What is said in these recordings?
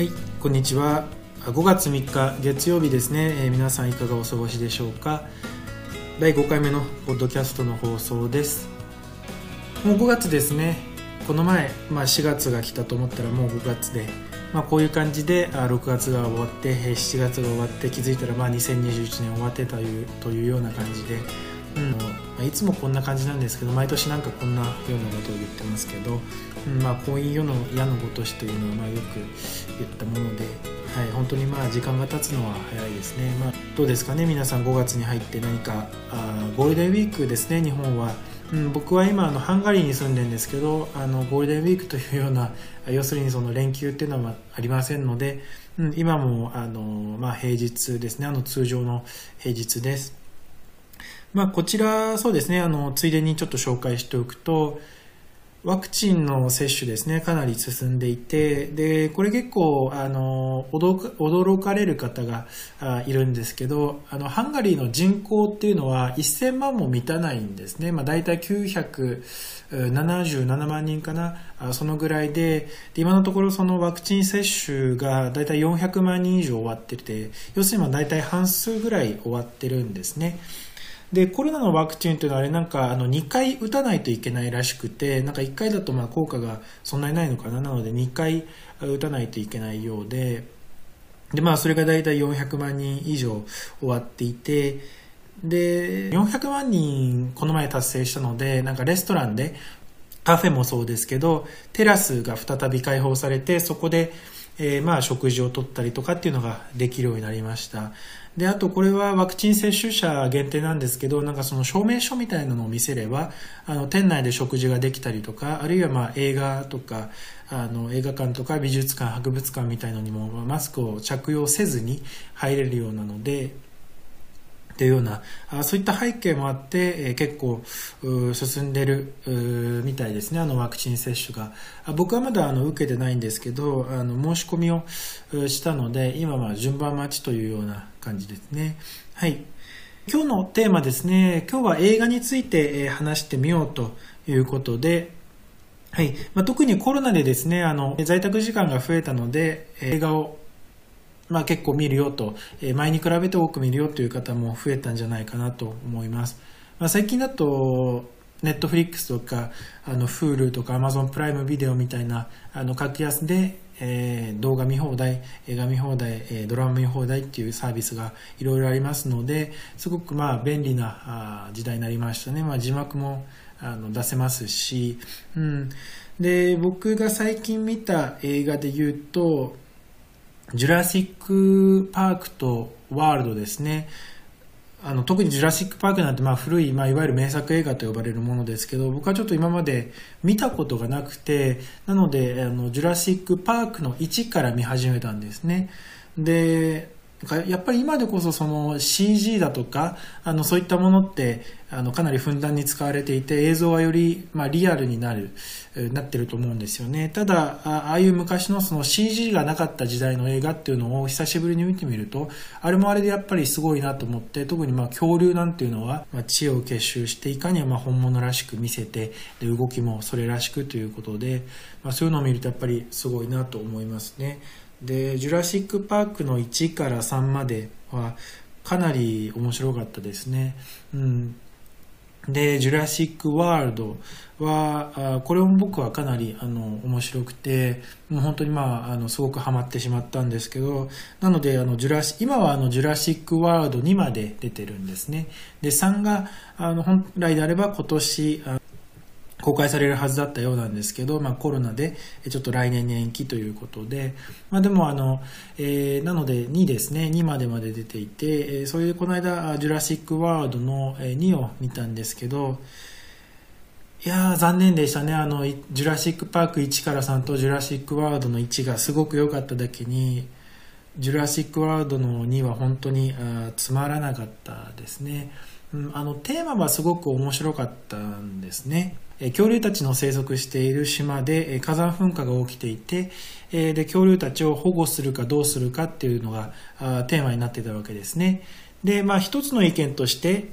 はいこんにちは。5月3日月曜日ですね、えー、皆さんいかがお過ごしでしょうか。第5回目のポッドキャストの放送です。もう5月ですね。この前、まあ、4月が来たと思ったらもう5月で、まあ、こういう感じであ6月が終わって7月が終わって気づいたらまあ2021年終わってたというというような感じでうん、いつもこんな感じなんですけど毎年なんかこんなようなことを言ってますけど、うんまあ、こういう世の矢のごとしというのはまあよく言ったもので、はい、本当にまあ時間が経つのは早いですね、まあ、どうですかね皆さん5月に入って何かあゴールデンウィークですね日本は。うん、僕は今あのハンガリーに住んでるんですけどあのゴールデンウィークというような要するにその連休っていうのはありませんので、うん、今もあの、まあ、平日ですねあの通常の平日ですまあ、こちら、そうですね、あの、ついでにちょっと紹介しておくと、ワクチンの接種ですね、かなり進んでいて、で、これ結構、あの、驚かれる方がいるんですけど、あの、ハンガリーの人口っていうのは1000万も満たないんですね。まあ、大体977万人かな、そのぐらいで、で今のところそのワクチン接種が大体400万人以上終わってて、要するにまあ大体半数ぐらい終わってるんですね。で、コロナのワクチンというのはあれなんかあの2回打たないといけないらしくて、なんか1回だとまあ効果がそんなにないのかな。なので2回打たないといけないようで、で、まあそれが大体400万人以上終わっていて、で、400万人この前達成したので、なんかレストランで、カフェもそうですけど、テラスが再び開放されて、そこで、えー、まあ食事をとったりとかっていうのができるようになりました。で、あとこれはワクチン接種者限定なんですけど、なんかその証明書みたいなのを見せれば、あの、店内で食事ができたりとか、あるいはまあ映画とか、あの、映画館とか美術館、博物館みたいのにもマスクを着用せずに入れるようなので、っていうようなあそういった背景もあって、え、結構進んでるみたいですね。あのワクチン接種が。あ僕はまだあの受けてないんですけどあの申し込みをしたので今は順番待ちというような感じですね。はい。今日のテーマですね。今日は映画について話してみようということで。はい。まあ、特にコロナでですねあの在宅時間が増えたので映画をまあ、結構見るよと、え前に比べて多く見るよという方も増えたんじゃないかなと思います。まあ、最近だと、ネットフリックスとか、あの、Hulu とか Amazon プライムビデオみたいな、あの、格安で、えー、動画見放題、映画見放題、えー、ドラマ見放題っていうサービスがいろいろありますので、すごくまあ便利なあ時代になりましたね。まあ字幕もあの出せますし、うん。で、僕が最近見た映画で言うと、ジュラシック・パークとワールドですね。あの特にジュラシック・パークなんてまあ古い、まあ、いわゆる名作映画と呼ばれるものですけど僕はちょっと今まで見たことがなくてなのであのジュラシック・パークの1から見始めたんですねでやっぱり今でこそその CG だとかあのそういったものってあのかなりふんだんに使われていて映像はより、まあ、リアルになるなってると思うんですよねただああいう昔のその CG がなかった時代の映画っていうのを久しぶりに見てみるとあれもあれでやっぱりすごいなと思って特にまあ恐竜なんていうのは、まあ、知恵を結集していかにまあ本物らしく見せてで動きもそれらしくということで、まあ、そういうのを見るとやっぱりすごいなと思いますね。で、ジュラシック・パークの1から3まではかなり面白かったですね。うん。で、ジュラシック・ワールドは、これも僕はかなりあの面白くて、もう本当にまあ、あのすごくハマってしまったんですけど、なので、あのジュラシ今はあのジュラシック・ワールド2まで出てるんですね。で、3があの本来であれば今年、公開されるはずだったようなんですけど、まあ、コロナでちょっと来年に延期ということで、まあ、でもあの、えー、なので2ですね。2までまで出ていて、えー、それでこの間「ジュラシック・ワールド」の2を見たんですけどいやー残念でしたね。あのジュラシック・パーク1から3とジュラシック・ワールドの1がすごく良かっただけにジュラシック・ワールドの2は本当にあつまらなかったですね、うん、あのテーマはすごく面白かったんですね。恐竜たちの生息している島で火山噴火が起きていてで恐竜たちを保護するかどうするかっていうのがテーマになってたわけですねでまあ一つの意見として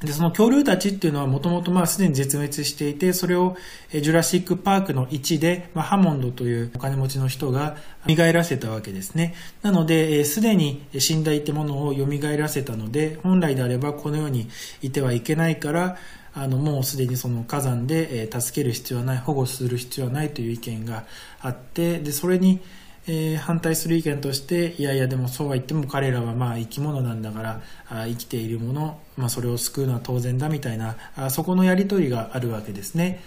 で、その恐竜たちっていうのはもともとまあすでに絶滅していて、それをジュラシックパークの1で、まあ、ハモンドというお金持ちの人が蘇らせたわけですね。なので、すでに死んだいてものを蘇らせたので、本来であればこの世にいてはいけないから、あのもうすでにその火山でえ助ける必要はない、保護する必要はないという意見があって、で、それに、えー、反対する意見としていやいやでもそうは言っても彼らはまあ生き物なんだからあ生きているもの、まあ、それを救うのは当然だみたいなあそこのやり取りがあるわけですね。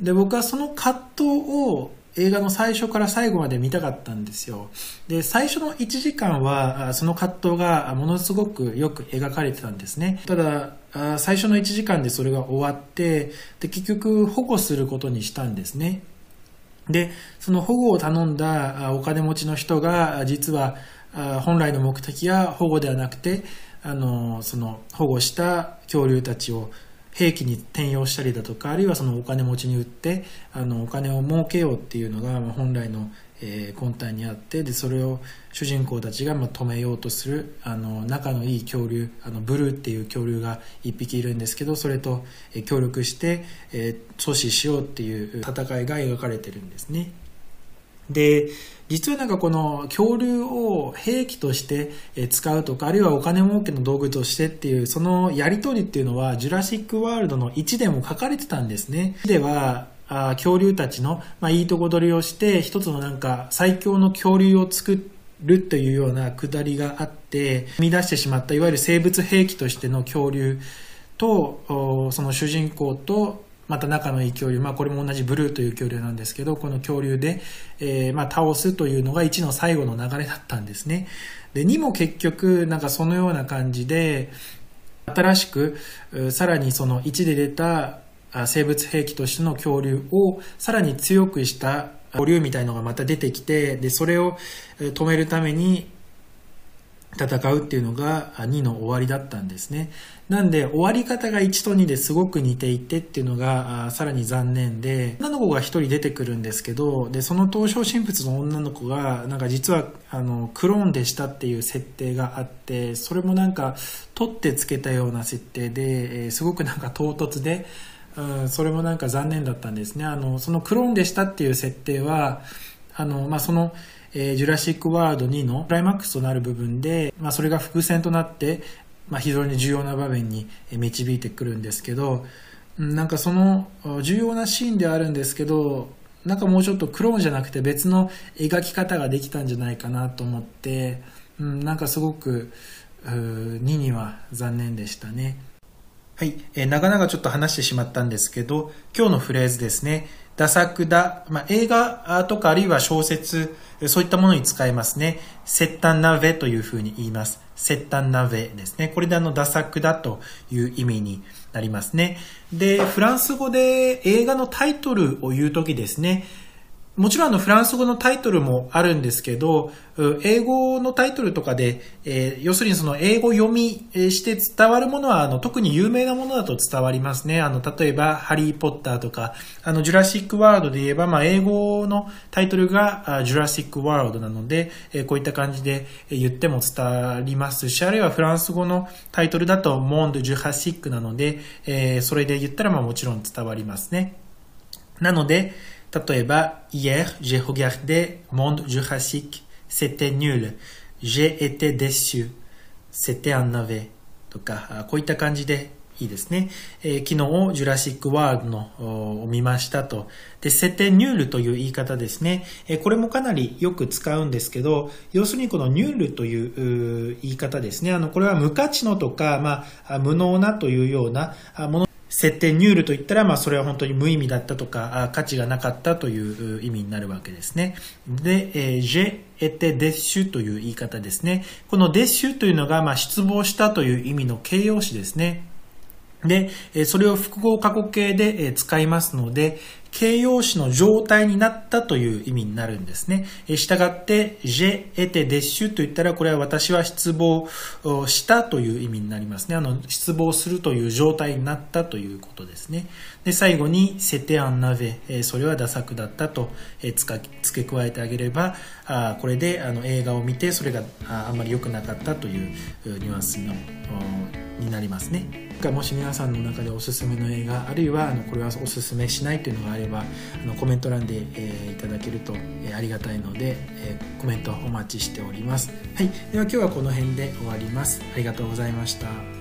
で僕はその葛藤を映画の最初から最後まで見たかったんですよ。で最初の1時間はその葛藤がものすごくよく描かれてたんですね。ただ最初の1時間でそれが終わってで結局保護することにしたんですね。で、その保護を頼んだお金持ちの人が、実は本来の目的は保護ではなくて、あの、その保護した恐竜たちを兵器に転用したりだとか、あるいはそのお金持ちに売って、あの、お金を儲けようっていうのが本来のえー、魂胆にあってでそれを主人公たちがまあ止めようとするあの仲のいい恐竜あのブルーっていう恐竜が1匹いるんですけどそれと、えー、協力して、えー、阻止しようっていう戦いが描かれてるんですね。で実はなんかこの恐竜を兵器として使うとかあるいはお金儲けの道具としてっていうそのやり取りっていうのはジュラシック・ワールドの1でも書かれてたんですね。ではあ恐竜たちの、まあ、いいとこ取りをして一つのなんか最強の恐竜を作るというようなくだりがあって生み出してしまったいわゆる生物兵器としての恐竜とその主人公とまた仲のいい恐竜、まあ、これも同じブルーという恐竜なんですけどこの恐竜で、えー、まあ、倒すというのが1の最後の流れだったんですね。で2も結局なんかそのような感じで新しくさらにその1で出た生物兵器としての恐竜をさらに強くした恐竜みたいのがまた出てきてでそれを止めるために戦うっていうのが2の終わりだったんですね。なんで終わり方が1と2ですごく似ていてっていうのがさらに残念で女の子が1人出てくるんですけどでその登場人物の女の子がなんか実はあのクローンでしたっていう設定があってそれもなんか取ってつけたような設定ですごくなんか唐突でうん、それもなんか残念だったんですね。あのそのクローンでしたっていう設定はあの、まあ、その、えー、ジュラシック・ワールド2のクライマックスとなる部分で、まあ、それが伏線となって、まあ、非常に重要な場面に導いてくるんですけどなんかその重要なシーンではあるんですけどなんかもうちょっとクローンじゃなくて別の描き方ができたんじゃないかなと思って、うん、なんかすごく2には残念でしたね。はい、えー、長々ちょっと話してしまったんですけど、今日のフレーズですね。ダ作だ、まあ、映画とかあるいは小説、そういったものに使えますね。セッタンナベというふうに言います。セッタンナベですね。これであの、ダ作だという意味になりますね。で、フランス語で映画のタイトルを言うときですね。もちろんあのフランス語のタイトルもあるんですけど、英語のタイトルとかで、えー、要するにその英語読みして伝わるものはあの特に有名なものだと伝わりますね。あの例えばハリー・ポッターとか、あのジュラシック・ワールドで言えば、まあ、英語のタイトルがジュラシック・ワールドなので、えー、こういった感じで言っても伝わりますし、あるいはフランス語のタイトルだとモンド・ジュハシックなので、えー、それで言ったらまあもちろん伝わりますね。なので、例えば、hier, j'ai regardé Monde Jurassique, c'était nul. J'ai été déçu. C'était un navet. とか、こういった感じでいいですね。えー、昨日、ジュラシックワールドのを見ましたと。で、セテニュールという言い方ですね。えー、これもかなりよく使うんですけど、要するにこのニュールという言い方ですね。あの、これは無価値のとか、まあ、無能なというようなもの設定ニュールといったら、まあ、それは本当に無意味だったとか、価値がなかったという意味になるわけですね。で、えー、j'ai été déçu という言い方ですね。この déçu というのが、まあ、失望したという意味の形容詞ですね。で、それを複合過去形で使いますので、形容詞の状態になったという意味になるんですね。したがって、j'ai été déçu と言ったら、これは私は失望したという意味になりますね。あの、失望するという状態になったということですね。で、最後に、c'était un navet。それはダ作だったと付け加えてあげれば、これであの映画を見て、それがあんまり良くなかったというニュアンスのになりますね。回もし皆さんの中でおすすめの映画あるいはあのこれはおすすめしないというのがあればあのコメント欄で、えー、いただけると、えー、ありがたいので、えー、コメントお待ちしております、はい、では今日はこの辺で終わります。ありがとうございました。